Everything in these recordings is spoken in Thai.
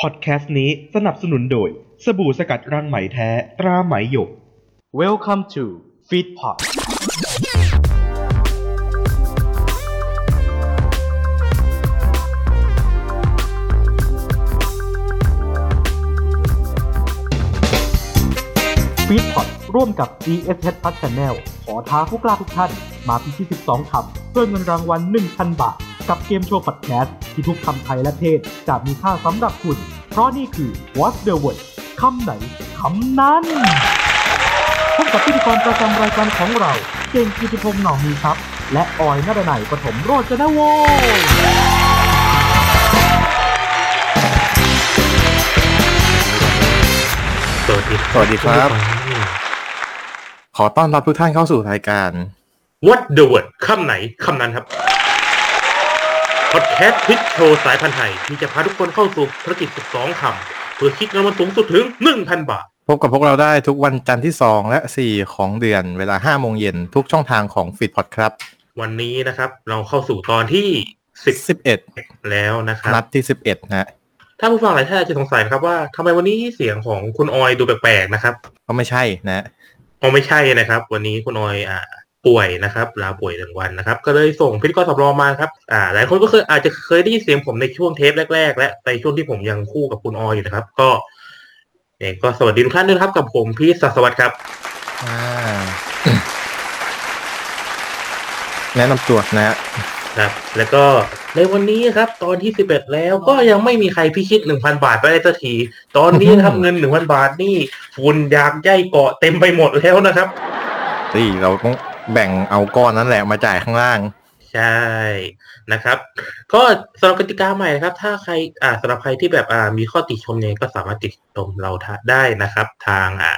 พอดแคสต์นี้สนับสนุนโดย สบู่สกัดรังไหมแท้ ตราไหมหยก Welcome to Feedpot ฟีดพอดร่วมกับ GSH Plus Channel ขอท้าผู้กล้าทุกท่าน มาพิชิต 12คำเพื่อเงินรางวัล 1,000 บาท กับเกมโชว์พอดแคสต์ที่ทุกคำไทยและเทศจะมีค่าสำหรับคุณ เพราะนี่คือ What's the Word คำไหนคำนั้นพบกับพิธีกรประจำรายการของเรา เก่งกิติพงษ์หน่อมีครับ และออยนรนัยปฐมโรจนวงศ์สวัสดีสวัสดีครับ ขอต้อนรับทุกท่านเข้าสู่รายการ What the Word คำไหนคำนั้นครับ พอดแคสต์ quiz show สายพันธุ์ไทย ที่จะพาทุกคนเข้าสู่ภารกิจ 12 คำ เพื่อพิชิตเงินรางวัลสูงสุดถึง 1,000 บาท พบกับพวกเราได้ทุกวันจันทร์ที่ 2 และ 4 ของเดือนเวลา 5 โมงเย็นทุกช่องทางของฟิตพอดครับ วันนี้นะครับ เราเข้าสู่ตอนที่10 11แล้วนะครับนัดที่ 11นะฮะถ้าผู้ฟังหลายท่านอาจจะสงสัยนะครับว่าทำไมวันนี้เสียงของคุณออยดูแปลกๆนะครับ ก็ไม่ใช่นะฮะอ๋อไม่ใช่นะครับ วันนี้คุณออยอ่า ป่วยนะครับลาป่วยหนึ่งวันนะครับ ก็เลยส่งพิธีกรสำรองมาครับอ่าหลายคนก็เคยอาจจะเคยได้ยินเสียงผมในช่วงเทปแรก ๆ และในช่วงที่ผมยังคู่กับคุณออยอยู่นะครับ ก็เองก็สวัสดีทุกท่านด้วยนะครับกับผมพี่ศักดิ์สวัสดิ์ครับอ่าแนะนำตัวนะฮะครับ แล้วก็ในวันนี้ครับ ตอนที่สิบเอ็ดแล้วก็ยังไม่มีใครพิชิตหนึ่งพันบาทไปได้สักที ตอนนี้นะครับ เงินหนึ่งพันบาทนี่ฝุ่นยางใยเกาะเต็มไปหมดแล้วนะครับนี่เราต้อง แบ่งเอาก้อนนั้นแหละมาจ่ายข้างล่าง ใช่นะครับ ก็สำหรับกติกาใหม่นะครับ ถ้าใครอ่าสำหรับใครที่แบบอ่ามีข้อติชมเนี่ยก็สามารถติชมเราได้นะครับ ทางอ่า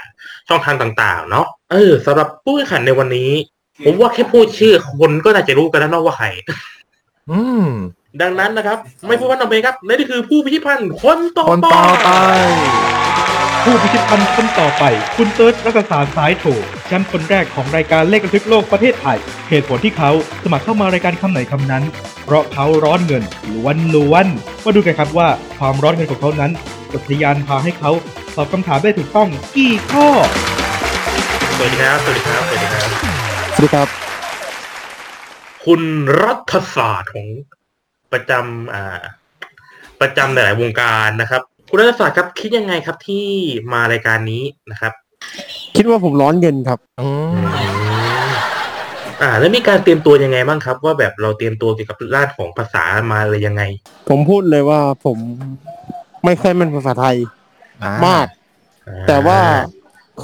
ช่องทางต่างๆ เนาะเออสำหรับผู้แข่งขันในวันนี้ ผมว่าแค่พูดชื่อคนก็น่าจะรู้กันแล้วเนาะว่าใครอืมดังนั้นนะครับ ไม่พูดว่าทำไมครับนี่คือผู้พิชิตพันธ์คนต่อคนไปต่อไป ผู้พิชิตพันธ์คนต่อไป คุณเติร์ดรัศสารสายโถแชมป์คนแรกของรายการเลขระทึกโลกประเทศไทย เหตุผลที่เขาสมัครเข้ามารายการคำไหนคำนั้น เพราะเขาร้อนเงินล้วนล้วนๆมาดูกันครับว่าความร้อนเงินของเขานั้นจะทะยานพาให้เขาตอบคำถามได้ถูกต้องกี่ข้อ สวัสดีครับ สวัสดีครับ สวัสดีครับ สวัสดีครับ คุณรัฐศาสตร์ของประจำอ่าประจำหลาย ๆ วงการนะครับ คุณรัฐศาสตร์ครับคิดยังไงครับที่มารายการนี้นะครับ คิดว่าผมร้อนเงินครับอืมอ่า แล้วมีการเตรียมตัวยังไงบ้างครับ ว่าแบบเราเตรียมตัวเกี่ยวกับด้านของภาษามาเลยยังไง ผมพูดเลยว่าผมไม่ค่อยแมันภาษาไทยอ่มาก แต่ว่า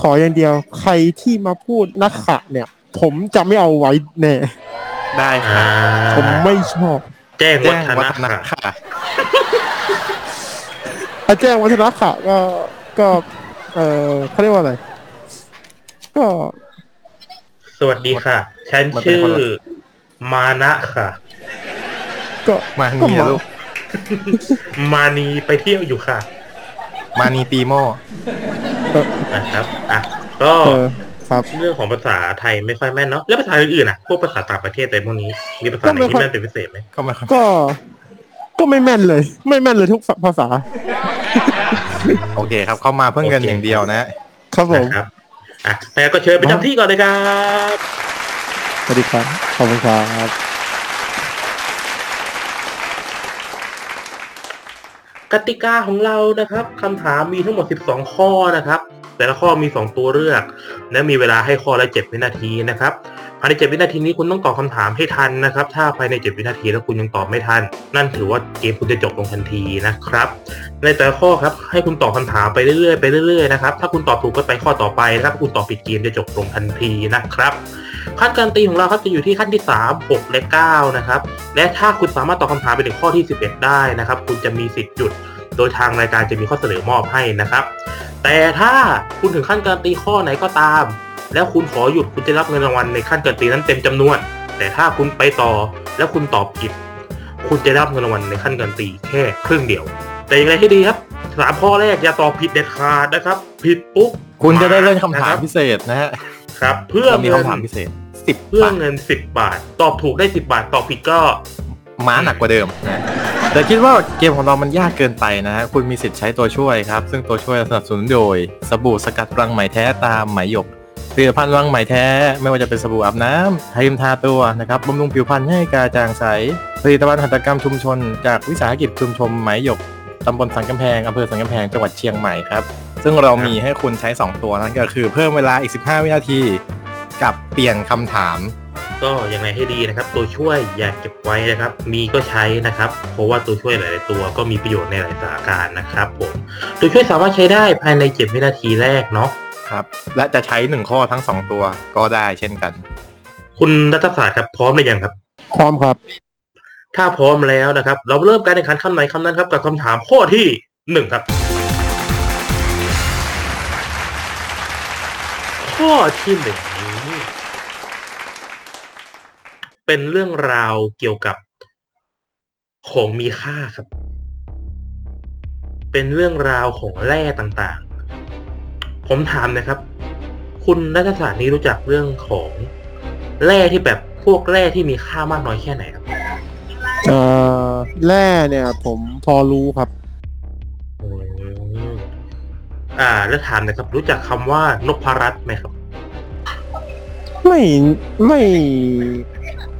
ขออย่างเดียวใครที่มาพูดนักขะเนี่ย ผมจะไม่เอาไว้แน่ได้คอ่ารับผมไม่ชอบ แจ้งแจ้วังฒวันะฒนะค่ะ ค่ะถ้าแจ้งวัฒนขะก็ก็เออเขาเรียกว่าอะไร ก็สวัสดีค่ะ ฉันชื่อ มานะค่ะ ก็มาก็นีมาลูกมานีไปเที่ยวอยู่ค่ะ มานีตีโม่นะครับอะก็เออครับเรื่องของภาษาไทยไม่ค่อยแม่นเนาะแล้วภาษาอื่นๆอะพวกภาษาต่างประเทศอะไรพวกนี้มีภาษาไหนที่แม่นเป็นพิเศษไหมก็ไม่ค่อยก็ก็ไม่แม่นเลย ไม่แม่นเลยทุกภาษา โอเคครับเข้ามาเพื่อเงินอย่างเดียวนะครับผมนะครับอะแต่ก็เชิญไปจำที่ก่อนเลยครับ สวัสดีครับ ขอบคุณครับ กติกาของเรานะครับคำถามมีทั้งหมด 12 ข้อนะครับ แต่ละข้อมี 2 ตัวเลือก และมีเวลาให้ข้อละ7วินาทีนะครับภายใน 7 วินาทีนี้คุณต้องตอบคำถามให้ทันนะครับ ถ้าภายใน 7 วินาทีแล้วคุณยังตอบไม่ทัน นั่นถือว่าเกมคุณจะจบลงทันทีนะครับ ในแต่ละข้อครับให้คุณตอบคำถามไปเรื่อยๆไปเรื่อยๆนะครับ ถ้าคุณตอบถูกก็ไปข้อต่อไปนะครับถ้าคุณตอบผิดเกมจะจบลงทันทีนะครับขั้นการตีของเราครับจะอยู่ที่ขั้นที่ 3 6 และ 9 นะครับ และถ้าคุณสามารถตอบคำถามไปถึงข้อที่ 11 ได้นะครับ คุณจะมีสิทธิ์หยุด โดยทางรายการจะมีข้อเสนอมอบให้นะครับ แต่ถ้าคุณถึงขั้นการตีข้อไหนก็ตาม แล้วคุณขอหยุดคุณจะรับเงินรางวัลในขั้นการตีนั้นเต็มจำนวน แต่ถ้าคุณไปต่อแล้วคุณตอบผิด คุณจะรับเงินรางวัลในขั้นการตีแค่ครึ่งเดียว แต่อย่างไรให้ดีครับสามข้อแรกอย่าตอบผิดเด็ดขาดนะครับ ผิดปุ๊บคุณจะได้เล่นคำถามะรับพิเศษนะฮะครับ เพื่อเรามีเงินคำถามพิเศษสิบเพื่อเงิน10บาท ตอบถูกได้10บาท ตอบผิดก็ ม้าหนักกว่าเดิมนะแต่คิดว่าเกมของเรามันยากเกินไปนะฮะคุณมีสิทธิ์ใช้ตัวช่วยครับ ซึ่งตัวช่วยสนับสนุนโดย สบู่สกัดรังไหมแท้ตามไหมหยกผลิตภัณฑ์รังไหมแท้ ไม่ว่าจะเป็นสบู่อาบน้ำครีมทาตัวนะครับบำรุงผิวพรรณให้กระจ่างใสผลิตภัณฑ์หัตถกรรมชุมชน จากวิสาหกิจชุมชนไหมหยกตำบลสันกำแพงอำเภอสันกำแพงจังหวัดเชียงใหม่ครับ ซึ่งเรามีให้คุณใช้ 2 ตัวนั่นก็คือเพิ่มเวลาอีก 15 วินาที กับเปลี่ยนคำถาม ก็ยังไงให้ดีนะครับ ตัวช่วยอย่าเก็บไว้นะครับ มีก็ใช้นะครับ เพราะว่าตัวช่วยหลาย ๆ ตัวก็มีประโยชน์ในหลายสถานการณ์นะครับผมตัวช่วยสามารถใช้ได้ภายใน7วินาทีแรกเนาะครับ และจะใช้หนึ่งข้อทั้งสองตัวก็ได้เช่นกัน คุณรัฐศาสตร์ครับพร้อมหรือยังครับ พร้อมครับ ถ้าพร้อมแล้วนะครับ เราเริ่มการแข่งขันคำไหนคำนั้นครับกับคำถามข้อที่หนึ่งครับข้อที่หนึ่งนี้ เป็นเรื่องราวเกี่ยวกับของมีค่าครับ เป็นเรื่องราวของแร่ต่างๆ ผมถามนะครับ คุณรัฐศาสตร์นี้รู้จักเรื่องของแร่ที่แบบพวกแร่ที่มีค่ามากน้อยแค่ไหนครับ เอ่อแร่เนี่ย ผมพอรู้ครับอืมอ่า แล้วถามหนะครับ รู้จักคำว่านพรัตน์ไหมครับ ไม่ไม่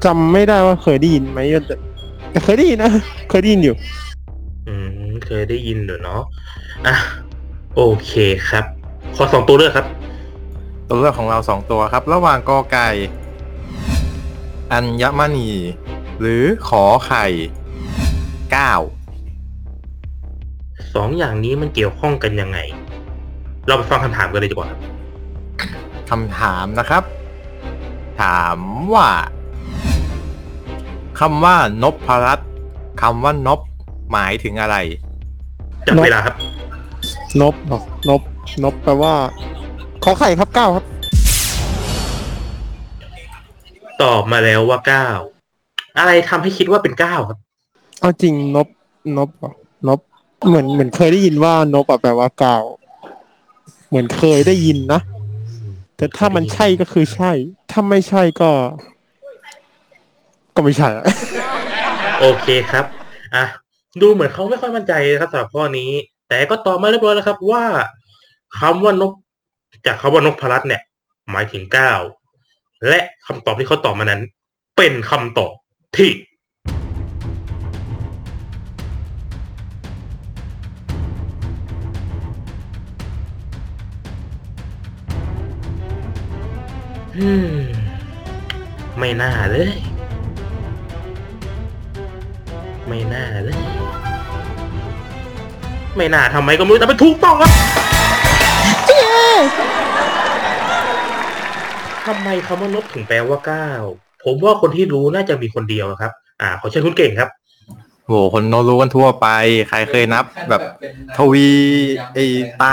จำไม่ได้ว่าเคยได้ยินไหมแต่แต่เคยได้ยินนะเคยได้ยินอยู่ อืมเคยได้ยินเดี๋ยวเนาะอะโอเคครับ ขอสองตัวเลือกครับ ตัวเลือกของเราสองตัวครับ ระหว่างกอไก่ อัญมณี หรือขอไข่เก้าสองอย่างนี้มันเกี่ยวข้องกันยังไง เราไปฟังคำถามกันเลยดีกว่าครับคำถามนะครับ ถามว่า คำว่านพรัตน์คำว่านบหมายถึงอะไร จับนกเวลาครับ นบเหรอนบนบแปลว่า ขอไข่ครับเก้าครับ ตอบมาแล้วว่าเก้าอะไรทำให้คิดว่าเป็นเก้าครับ เอาจริงนบนบเหรอนบเหมือนเหมือนเคยได้ยินว่านบอะแปลว่าเก้าเหมือนเคยได้ยินนะ แต่ถ้ามันใช่ก็คือใช่ ถ้าไม่ใช่ก็ ก็ไม่ใช่ โอเคครับอะดูเหมือนเขาไม่ค่อยมั่นใจนะครับสำหรับข้อนี้ แต่ก็ตอบมาเรียบร้อยแล้วครับ ว่าคำว่านก จากคำว่านกพลัดเนี่ย หมายถึงเก้าและคำตอบที่เขาตอบมานั้น เป็นคำตอบที่อืมไม่น่าเลย ไม่น่าเลย ไม่น่าทำไมก็ไม่รู้แต่เป็นถูกต้องครับทำไมคำว่านบถึงแปลว่าเก้าผมว่าคนที่รู้น่าจะมีคนเดียวครับ อ่า ขอเชิญคุณเก่งครับโหคนโนรู้กันทั่วไป ใครเคยนับ แบบทวีไอไต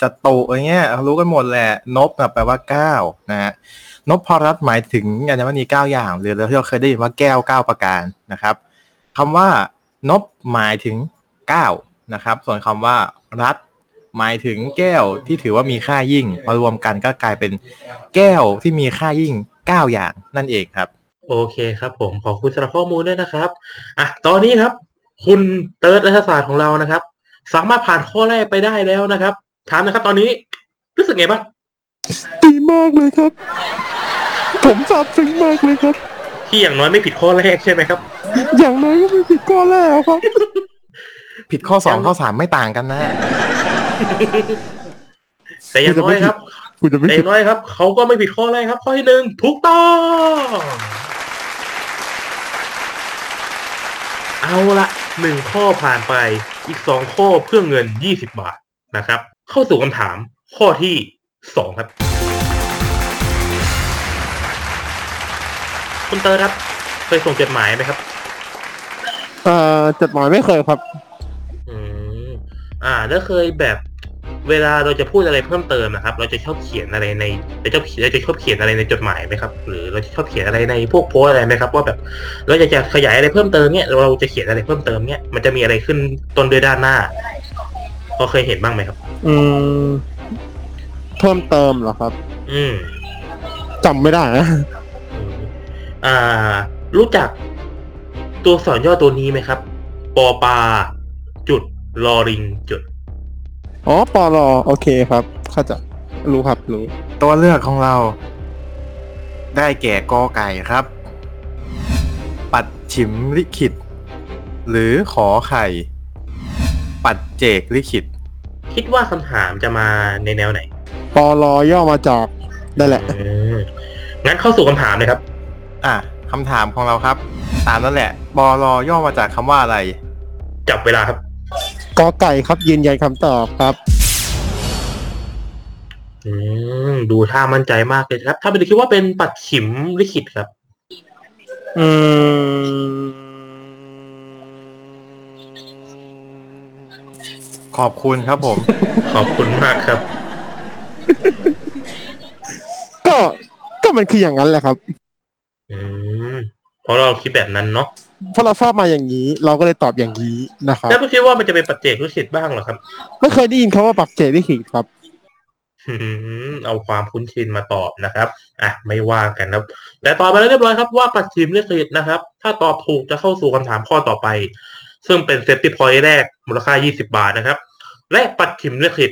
จตุอะไรเงี้ยรู้กันหมดแหละ นบน่ะแปลว่าเก้านะฮะนพรัตน์หมายถึงอัญมณีเก้าอย่างหรือเราที่เราเคยได้ยินว่าแก้วเก้าประการนะครับ คำว่านบหมายถึงเก้านะครับ ส่วนคำว่ารัตน์หมายถึงแก้วที่ถือว่ามีค่ายิ่งมารวมกันก็กลายเป็นแก้วที่มีค่ายิ่งเก้าอย่างนั่นเองครับ โอเคครับผมขอบคุณสำหรับข้อมูลด้วยนะครับอะตอนนี้ครับ คุณเติร์ดรัฐศาสตร์ของเรานะครับ สามารถผ่านข้อแรกไปได้แล้วนะครับถามนะครับ ตอนนี้รู้สึกไงบ้างดีมากเลยครับ ผมซาบซึ้งมากเลยครับ ที่อย่างน้อยไม่ผิดข้อแรกใช่ไหมครับ อย่างน้อยก็ไม่ผิดข้อแรกครับ ผิดข้อสองข้อสามไม่ต่างกันนะ แต่อย่างน้อยครับกูจะไม่แต่อผิดย่างน้อยครับ เขาก็ไม่ผิดข้อแรกครับ ข้อที่หนึ่งถูกต้อง เอาละหนึ่งข้อผ่านไป อีกสองข้อเพื่อเงินยี่สิบบาทนะครับ เข้าสู่คำถามข้อที่สองครับ คุณเตอร์ครับ เคยส่งจดหมายไหมครับ เอ่อจดหมายไม่เคยครับ อืมอ่า แล้วเคยแบบเวลาเราจะพูดอะไรเพิ่มเติมนะครับ เราจะชอบเขียนอะไรในเราจะเราจะชอบเขียนอะไรในจดหมายไหมครับ หรือเราจะชอบเขียนอะไรในพวกโพสต์อะไรไหมครับ ว่าแบบเราจะจะขยายอะไรเพิ่มเติมเนี่ยเราจะเขียนอะไรเพิ่มเติมเนี่ยมันจะมีอะไรขึ้นต้นด้วยด้านหน้าพอเคยเห็นบ้างไหมครับ อืม เพิ่มเติมเหรอครับ อืมจำไม่ได้นะ อืมอ่า รู้จักตัวอักษรย่อตัวนี้ไหมครับ ปอปา จุดลอริงจุด อ๋อปอลอโอเคครับเข้าใจรู้ครับรู้ ตัวเลือกของเรา ได้แก่กอไก่ครับ ปัดฉิมลิขิต หรือขอไข่ ปัดเจกลิขิต คิดว่าคำถามจะมาในแนวไหนปอลอย่อมาจากนั่นแหละอืมงั้นเข้าสู่คำถามเลยครับ อะคำถามของเราครับ ตามนั่นแหละบอลอย่อมาจากคำว่าอะไร จับเวลาครับ กอไก่ครับยืนยันคำตอบครับ อืมดูท่ามั่นใจมากเลยครับ ถ้าเป็นคิดว่าเป็นปัดฉิมลิขิตครับ อืม ขอบคุณครับผม ขอบคุณมากครับ ก็ก็มันคืออย่างนั้นแหละครับอืมเพ ราะเราคิดแบบนั้นเนาะเพราะเราทราบมาอย่างนี้ เราก็เลยตอบอย่างนี้นะครับแล้วไม่คิดว่ามันจะเป็นปัจเจกลิขิตบ้างเหรอครับ ไม่เคยได้ยินคำว่าปัจเจกลิขิตครับอืมเอาความคุ้นชินมาตอบนะครับ อะ ไม่ว่ากันครับ แต่ตอบไปแล้วเรียบร้อยครับว่าปัจฉิมลิขิตนะครับ ถ้าตอบถูกจะเข้าสู่คำถามข้อต่อไป ซึ่งเป็น safety point แรกมูลค่า 20 บาทนะครับ และปัจฉิมลิขิต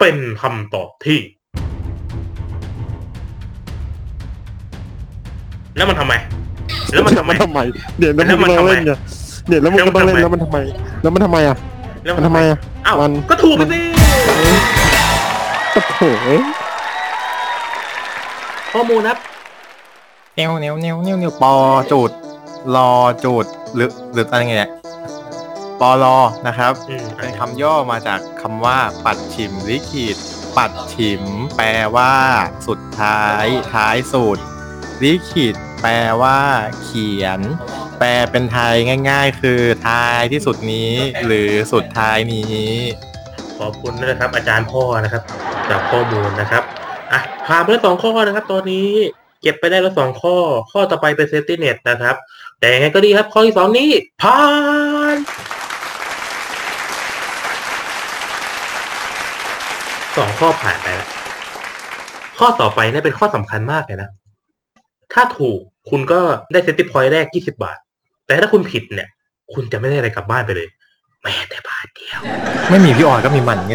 เป็นคำตอบที่ แล้วมันทำไม แล้วมันทำไม ทำไมเดี๋ยวแล้วแล้มึวงมันก็ต้องทำไมเล่นเนี่ยเดี๋ยวแล้วมึงก็ต้องเล่นแล้แล้ววมัมันนทำทำไมไม แล้วมันทำไมอะแล้วมันทำไมอะอ้าวมันก็ถูกไปสิโอ้โหข้อมูลนะครับเนียวเนียวเนียวเนียวเนียวปอจุดรอจุดหรือหรืออะไรเงี้ยปอลอนะครับอืมเป็นคำย่อมาจากคำว่า ปัจฉิมลิขิตปัจฉิม แปลว่า สุดท้าย ท้ายสุดลิขิต แปลว่าเขียน แปลเป็นไทยง่าย ๆ คือท้ายที่สุดนี้ หรือสุดท้ายนี้ ขอบคุณนะครับ อาจารย์พ่อนะครับจากข้อมูลนะครับอะผ่านไปแล้วสองข้อนะครับตอนนี้เก็บไปได้แล้วสองข้อ ข้อต่อไปเป็น safety net นะครับ แต่ยังไงก็ดีครับ ข้อที่สองนี้ผ่านสองข้อผ่านไปแล้วข้อต่อไปเนี่ยเป็นข้อสำคัญมากเลยนะ ถ้าถูก คุณก็ได้ safety point แรก 20 บาท แต่ถ้าคุณผิดเนี่ย คุณจะไม่ได้อะไรกลับบ้านไปเลย แม้แต่บาทเดียว ไม่มีพี่ออยก็มีมันไง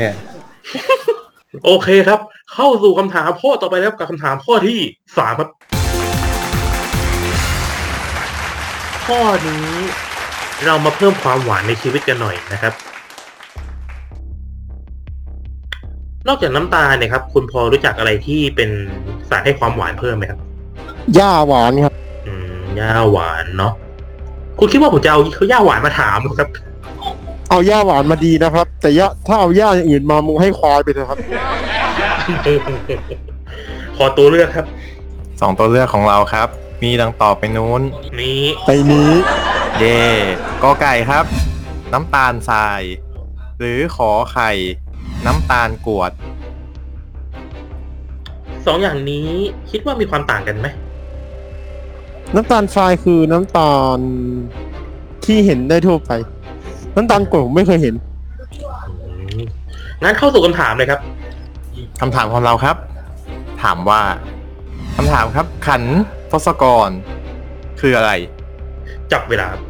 โอเคครับ เข้าสู่คำถามข้อต่อไปแล้วกับคำถามข้อที่สามครับ ข้อนี้เรามาเพิ่มความหวานในชีวิตกันหน่อยนะครับ นอกจากน้ำตาลเนี่ยครับ คุณพอรู้จักอะไรที่เป็นสารให้ความหวานเพิ่มไหมครับย่าหวานครับ อืมย่าหวานเนาะคุณคิดว่าผมจะเอาเขาย่าหวานมาถามเหรอครับ เอาย่าหวานมาดีนะครับ แต่ย่าถ้าเอาย่าอย่างอื่นมามึงให้ควายไปเถอะครับ ขอตัวเลือกครับ สองตัวเลือกของเราครับ มีดังต่อไปนู้น นี้ไปนี้เย่กอไก่ครับ น้ำตาลทราย หรือขอไข่ น้ำตาลกรวด สองอย่างนี้คิดว่ามีความต่างกันไหม น้ำตาลทรายคือน้ำตาลที่เห็นได้ทั่วไป น้ำตาลกรดผมไม่เคยเห็นอืมงั้นเข้าสู่คำถามเลยครับ คำถามของเราครับ ถามว่าคำถามครับ ขันทศกร คืออะไร จับเวลาครับ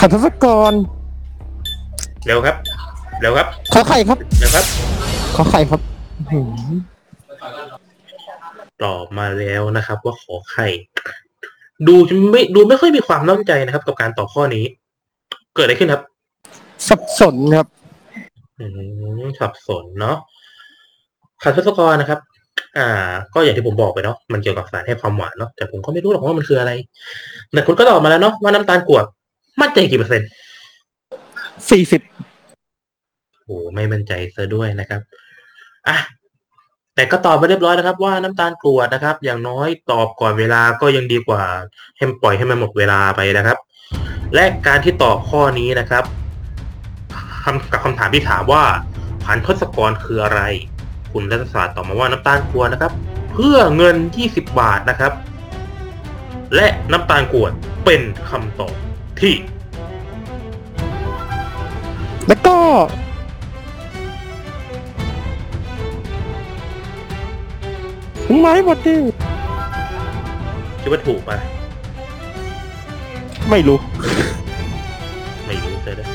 ขันทศกรเร็วครับ เร็วครับ ขอไข่ครับ เร็วครับ ขอไข่ครับหืม ตอบมาแล้วนะครับ ว่าขอไข่ ดูจะไม่ดูไม่ค่อยมีความมั่นใจนะครับ กับการตอบข้อนี้ เกิดอะไรขึ้นครับ สับสนครับอืมสับสนเนาะขันทศกรนะครับ อ่า ก็อย่างที่ผมบอกไปเนาะมันเกี่ยวกับสารให้ความหวานเนาะแต่ผมก็ไม่รู้หรอกว่ามันคืออะไร แต่คุณก็ตอบมาแล้วเนาะว่าน้ำตาลกรวดมั่นใจกี่เปอร์เซ็นต์สี่สิบโอ้ไม่มั่นใจซะด้วยนะครับ อะ แต่ก็ตอบมาเรียบร้อยนะครับ ว่าน้ำตาลกรวดนะครับ อย่างน้อยตอบก่อนเวลาก็ยังดีกว่าให้ปล่อยให้มันหมดเวลาไปนะครับ และการที่ตอบข้อนี้นะครับคำกับคำถามที่ถามว่าพันทศกรคืออะไร คุณรัฐศาสตร์ตอบมาว่าน้ำตาลกรวดนะครับ เพื่อเงิน 20 บาทนะครับ และน้ำตาลกรวดเป็นคำตอบที่ แล้วก็ ไม้บอดี้คิดว่าถูกปะไม่รู้ ไม่รู้เลยนะ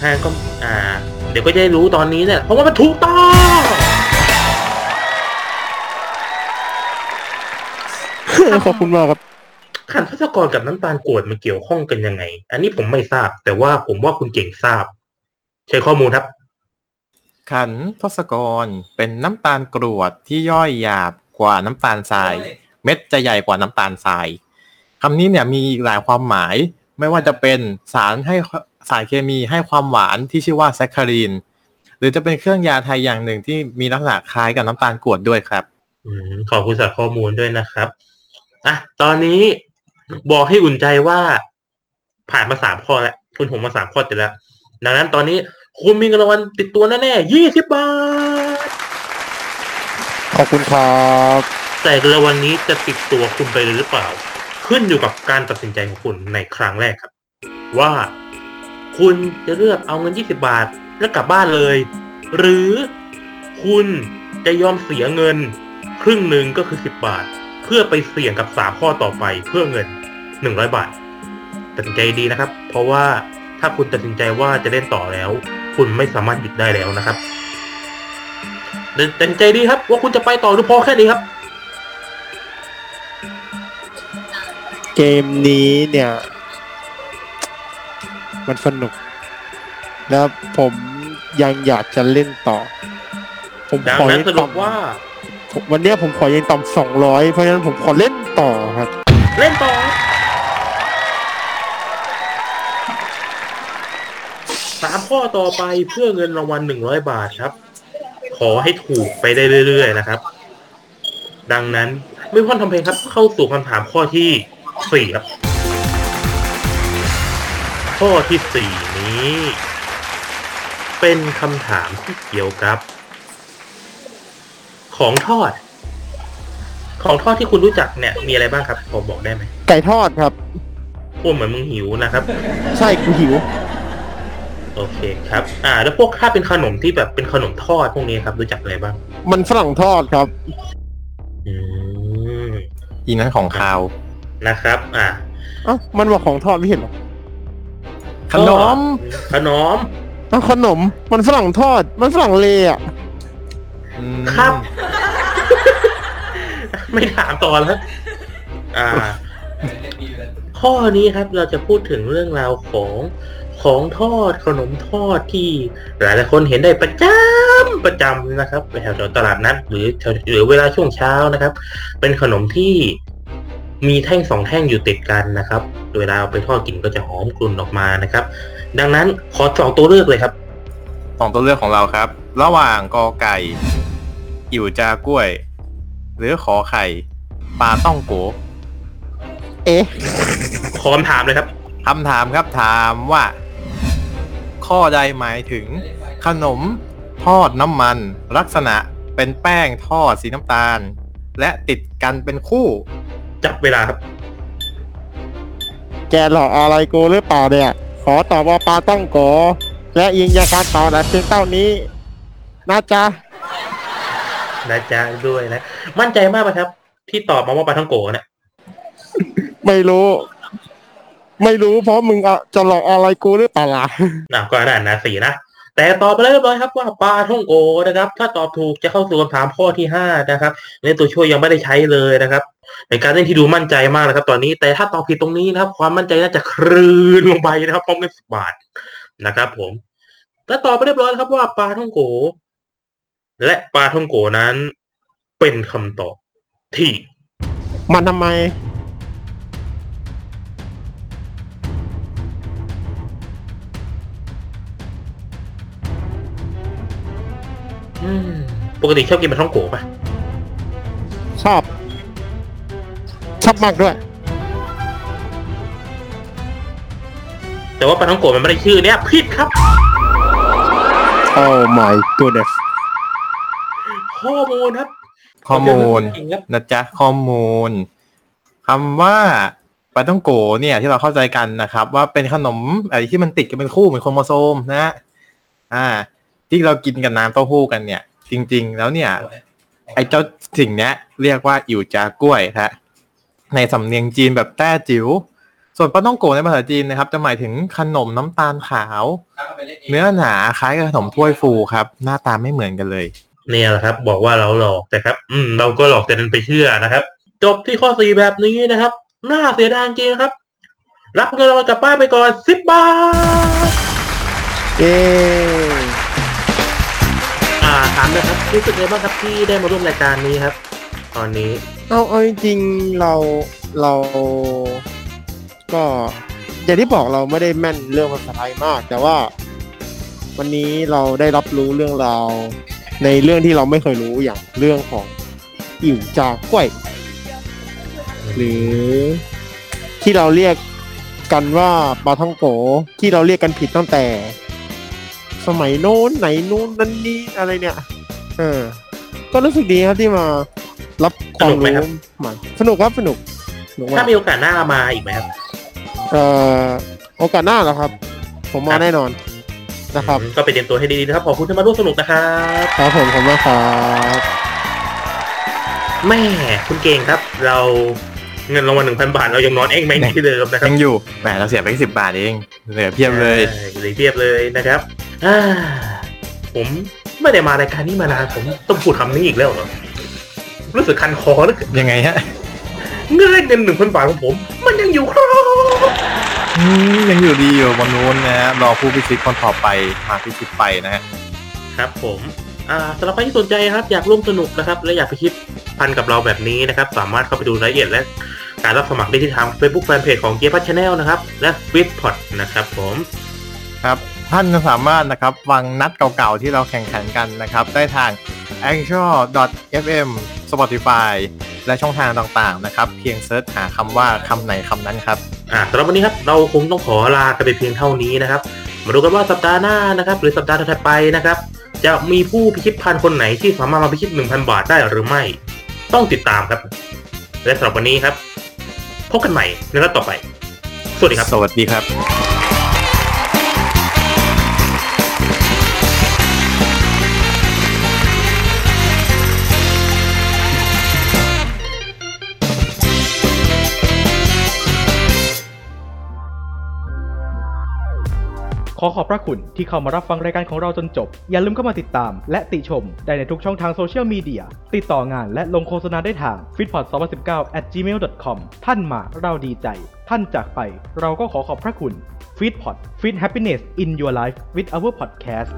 ถ้าก็อ่า เดี๋ยวก็จะรู้ตอนนี้เนี่ยเพราะว่ามันถูกต้องขอบคุณมากครับขันทศกรกับน้ำตาลกรวดมันเกี่ยวข้องกันยังไง อันนี้ผมไม่ทราบ แต่ว่าผมว่าคุณเก่งทราบ ใช้ข้อมูลครับ ขันทศกรเป็นน้ำตาลกรวดที่ย่อยหยาบกว่าน้ำตาลทราย เม็ดจะใหญ่กว่าน้ำตาลทรายคำนี้เนี่ยมีอีกหลายความหมาย ไม่ว่าจะเป็นสารให้สารเคมีให้ความหวานที่ชื่อว่าแซคคารีน หรือจะเป็นเครื่องยาไทยอย่างหนึ่งที่มีลักษณะคล้ายกับน้ำตาลกรวดด้วยครับอืมขอบคุณสำหรับข้อมูลด้วยนะครับอะตอนนี้บอกให้อุ่นใจว่าผ่านมาสามข้อแล้วคุณผมมาสามข้อติดแล้ว ดังนั้นตอนนี้ คุณมีเงินรางวัลติดตัวแน่ๆยี่สิบบาท ขอบคุณครับ แต่เงินรางวัลนี้จะติดตัวคุณไปเลยหรือเปล่า ขึ้นอยู่กับการตัดสินใจของคุณในครั้งแรกครับ ว่า คุณจะเลือกเอาเงิน 20 บาทแล้วกลับบ้านเลย หรือคุณจะยอมเสียเงิน ครึ่งหนึ่งก็คือ 10 บาท เพื่อไปเสี่ยงกับ 3 ข้อต่อไปเพื่อเงิน 100 บาทตัดสินใจดีนะครับ เพราะว่า ถ้าคุณตัดสินใจว่าจะเล่นต่อแล้ว คุณไม่สามารถหยุดได้แล้วนะครับตัดสินใจดีครับ ว่าคุณจะไปต่อหรือพอแค่นี้ครับ เกมนี้เนี่ย มันสนุก แล้วผมยังอยากจะเล่นต่อ ผมดังขอนั้นยังสรุต่ปว่าำวันเนี้ยผมขอยังต่ำสองร้อยเพราะฉะนั้นผมขอเล่นต่อครับ เล่นต่อ ข้อต่อไปเพื่อเงินรางวัลหนึ่งร้อยบาทครับ ขอให้ถูกไปได้เรื่อย ๆ นะครับ ดังนั้นไม่พ้นทำเพลงครับ เข้าสู่คำถามข้อที่สี่ครับ ข้อที่สี่นี้ เป็นคำถามที่เกี่ยวกับ ของทอด ของทอดที่คุณรู้จักเนี่ย มีอะไรบ้างครับพอบอกได้ไหมไก่ทอดครับพวกเหมือนมึงหิวนะครับ ใช่กูหิว โอเคครับ อ่า แล้วพวกถ้าเป็นขนมที่แบบเป็นขนมทอดพวกนี้ครับรู้จักอะไรบ้าง มันฝรั่งทอดครับ อืมอีนั้นของคาว นะครับ อ่าเอ้ามันบอกของทอดไม่เห็นเหรอขนม ขนมเอ้าขนม มันฝรั่งทอด มันฝรั่งเลอะอืมครับ ไม่ถามต่อแล้วอ่า ข้อนี้ครับเราจะพูดถึงเรื่องราวของ ของทอดขนมทอดที่หลายหลายๆคนเห็นได้ประจำประจำนะครับแถวๆตลาดนัดหรือแถวหรือเวลาช่วงเช้านะครับ เป็นขนมที่มีแท่งสองแท่งอยู่ติดกันนะครับเวลาเอาไปทอดกินก็จะหอมกลุ่นออกมานะครับ ดังนั้นขอสองตัวเลือกเลยครับสองตัวเลือกของเราครับ ระหว่างกอไก่อิ่วจากล้วย หรือขอไข่ปลาต้องโก เอ๊ะ ขอคำถามเลยครับคำถามครับถามว่า ข้อใดหมายถึง ขนมทอดน้ำมัน ลักษณะเป็นแป้งทอดสีน้ำตาล และติดกันเป็นคู่ จับเวลาครับ แกหลอกอะไรกูหรือเปล่าเนี่ย ขอตอบว่าปลาต้องโก และยิงยาการต่อแต่เพียงเท่านี้นะจ๊ะนะจ๊ะด้วยนะ มั่นใจมากไหมครับ ที่ตอบมาว่าปลาท่องโกเนี่ย ไม่รู้ ไม่รู้เพราะมึงอะจะหลอกอะไรกูหรือเปล่าล่ะนะก็น่านะสีนะ แต่ตอบไปแล้วเรียบร้อยครับว่าปลาท่องโกนะครับ ถ้าตอบถูกจะเข้าสู่คำถามข้อที่ห้านะครับในตัวช่วยยังไม่ได้ใช้เลยนะครับในการเล่นที่ดูมั่นใจมากนะครับ ตอนนี้แต่ถ้าตอบผิดตรงนี้นะครับ ความมั่นใจน่าจะคลืนลงไปนะครับพร้อมกันสิบบาทนะครับ ผมและตอบไปเรียบร้อยแล้วครับว่าปลาท่องโก และปลาท่องโกนั้น เป็นคำตอบที่มันทำไม ปกติชอบกินปลาท่องโกปะชอบ ชอบมากด้วย แต่ว่าปลาท่องโกมันไม่ได้ชื่อเนี้ยผิดครับ Oh my goodness ข้อมูลครับข้อมูลจริงครับนะจ๊ะข้อมูลคำว่าปลาต้องโกเนี่ย ที่เราเข้าใจกันนะครับ ว่าเป็นขนมอะไรที่มันติดกันเป็นคู่เหมือนโครโมโซมนะ อ่า ที่เรากินกับน้ำเต้าหู้กันเนี่ย จริง ๆ แล้วเนี่ย ไอ้เจ้าสิ่งเนี้ย เรียกว่าอิ๋วจากล้วยฮะในสำเนียงจีนแบบแต้จิ๋วส่วนปาต้องโกะในภาษาจีนนะครับ จะหมายถึงขนมน้ำตาลขาว เนื้อหนาคล้ายกับขนมถ้วยฟูครับ หน้าตาไม่เหมือนกันเลย เนี่ยแหละครับ บอกว่าเราหลอกแต่ครับ อืม เราก็หลอกแต่นั้นไปเชื่อนะครับ จบที่ข้อสี่แบบนี้นะครับน่าเสียดายจริงๆครับ รับเงินรางวัลกลับบ้านไปก่อนสิบบาทเย้อ่า ถามเลยครับรู้สึกไงบ้างครับที่ได้มาร่วมรายการนี้ครับ ตอนนี้เอาเอาจริงๆเราเราก็อย่างที่บอกเราไม่ได้แม่นเรื่องภาษาไทยมาก แต่ว่า วันนี้เราได้รับรู้เรื่องราวในเรื่องที่เราไม่เคยรู้อย่างเรื่องของอิ่วจากล้วย หรือที่เราเรียกกันว่าปลาท่องโกที่เราเรียกกันผิดตั้งแต่ สมัยโน้นไหนนู้นนั่นนี่อะไรเนี่ย เออ ก็รู้สึกดีครับที่มารับความสนุกไหมรู้ครับใหม่สนุกครับสนุกสนุกมาถ้ากมีโอกาสหน้ามาอีกไหมครับเอ่อโอกาสหน้าเหรอครับ ผมมาครับแน่นอนนะครับอืมก็ไปเตรียมตัวให้ดีๆนะครับขอบคุณที่มาร่วมสนุกนะครับครับผมผมมากครับแม่คุณเก่งครับ เราเงินรางวัลหนึ่งพันบาทเรายังนอนเองไม่ที่เดิมนะครับยังอยู่แหมเราเสียไปสิบบาทเองเหลือเพียบเลยใช่เหลยเพียบเลยนะครับ อ่าผมไม่ได้มารายการนี้มานานผมต้องพูดคำนี้อีกแล้วเหรอรู้สึกคันคอเหลือเกินยังไงฮะเงินเงินหนึ่งพันบาทของผม มันยังอยู่ครับอืมยังอยู่ดีอยู่บนนู้นนะฮะรอผู้พิชิตคนต่อไปมาพิชิตไปนะฮะครับผมอ่าสำหรับใครที่สนใจครับ อยากร่วมสนุกนะครับ และอยากไปแข่งขันกับเราแบบนี้นะครับ สามารถเข้าไปดูรายละเอียดและการรับสมัครได้ที่ทาง Facebook Fanpage ของเกียร์พัช Channel นะครับ และ f i t p o t นะครับผม ครับ ท่านสามารถนะครับฟังนัดเก่าๆที่เราแข่งขันกันนะครับ ได้ทาง a n c h o r fm Spotify และช่องทางต่างๆนะครับ เพียง search หาคำว่าคำไหนคำนั้นครับอ่าสำหรับวันนี้ครับเราคงต้องขอลากันไปเพียงเท่านี้นะครับ มาดูกันว่าสัปดาห์หน้านะครับ หรือสัปดาห์ถัดๆไปนะครับ จะมีผู้พิชิตพันคนไหนที่สามารถมาพิชิต 1,000 บาทได้หรือไม่ต้องติดตามครับ และสำหรับวันนี้ครับ พบกันใหม่ในรัฐต่อไป สวัสดีครับ สวัสดีครับ ขอขอบพระคุณที่เข้ามารับฟังรายการของเราจนจบ อย่าลืมเข้ามาติดตาม และติชม ได้ในทุกช่องทางโซเชียลมีเดีย ติดต่องานและลงโฆษณาได้ทาง f i t p o d 2 0 1 9 at gmail.com ท่านมาเราดีใจ ท่านจากไปเราก็ขอขอบพระคุณ f i t p o d Fit Happiness in Your Life with our podcast